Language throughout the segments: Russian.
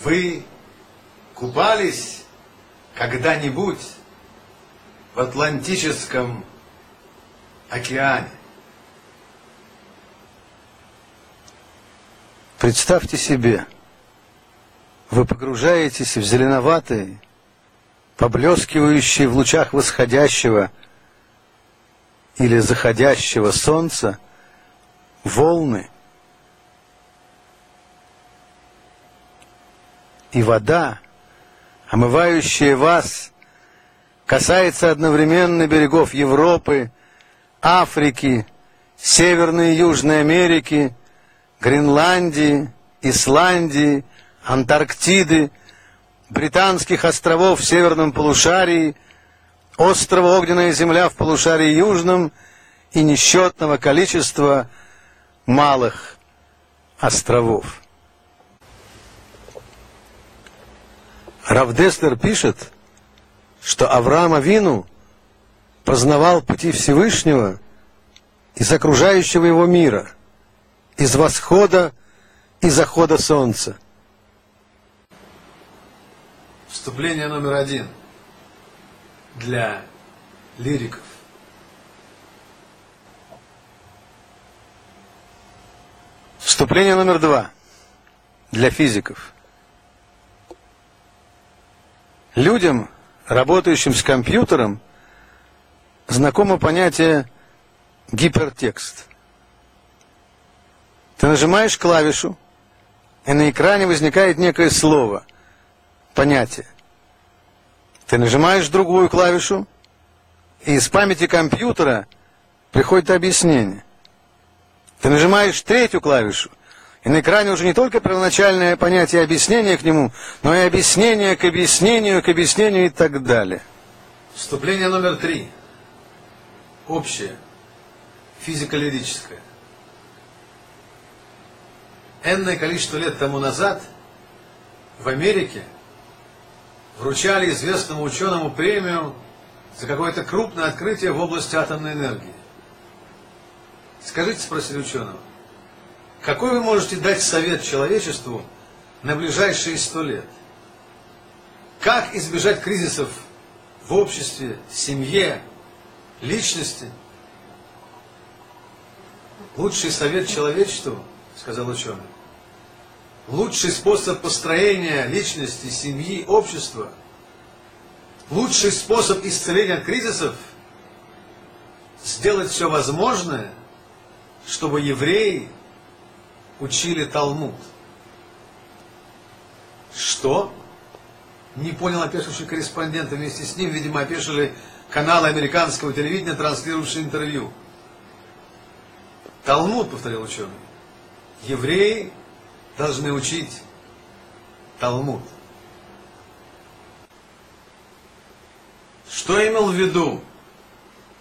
Вы купались когда-нибудь в Атлантическом океане? Представьте себе, вы погружаетесь в зеленоватый, поблескивающий в лучах восходящего или заходящего солнца волны, и вода, омывающая вас, касается одновременно берегов Европы, Африки, Северной и Южной Америки, Гренландии, Исландии, Антарктиды, Британских островов в северном полушарии, острова Огненная земля в полушарии южном и несчетного количества малых островов. Равдеслер пишет, что Авраам Авину познавал пути Всевышнего из окружающего его мира, из восхода и захода солнца. Вступление номер один для лириков. Вступление номер два для физиков. Людям, работающим с компьютером, знакомо понятие гипертекст. Ты нажимаешь клавишу, и на экране возникает некое слово, понятие. Ты нажимаешь другую клавишу, и из памяти компьютера приходит объяснение. Ты нажимаешь третью клавишу, и на экране уже не только первоначальное понятие объяснения к нему, но и объяснение к объяснению, к объяснению и так далее. Вступление номер три. Общее. Физико-лирическое. Энное количество лет тому назад в Америке вручали известному ученому премию за какое-то крупное открытие в области атомной энергии. Скажите, спросили ученого, какой вы можете дать совет человечеству на ближайшие сто лет? Как избежать кризисов в обществе, семье, личности? Лучший совет человечеству, сказал ученый, лучший способ построения личности, семьи, общества, лучший способ исцеления от кризисов – сделать все возможное, чтобы евреи учили Талмуд. Что? Не понял опешивший корреспондент, вместе с ним, видимо, опешили каналы американского телевидения, транслирующие интервью. Талмуд, повторил ученый. Евреи должны учить Талмуд. Что имел в виду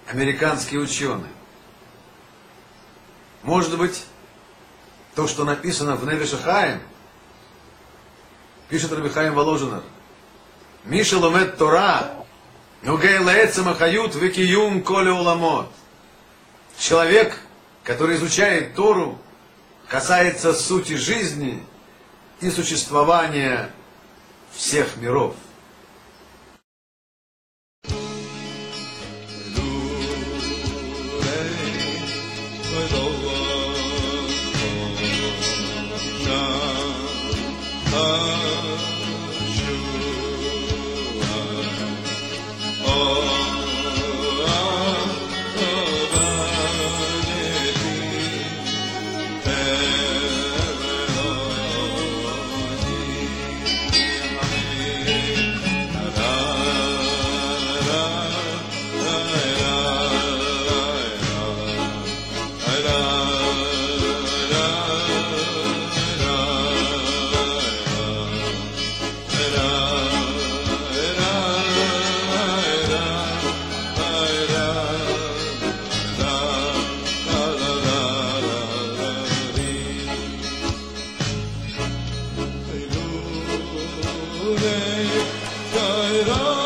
американский ученый? Может быть, то, что написано в Неве Шахаем, пишет Рабихаим Воложинер, Миша ломет Тора, Нугей лаэцем ахают векиюм коле уламот. Человек, который изучает Тору, касается сути жизни и существования всех миров. ve gayrat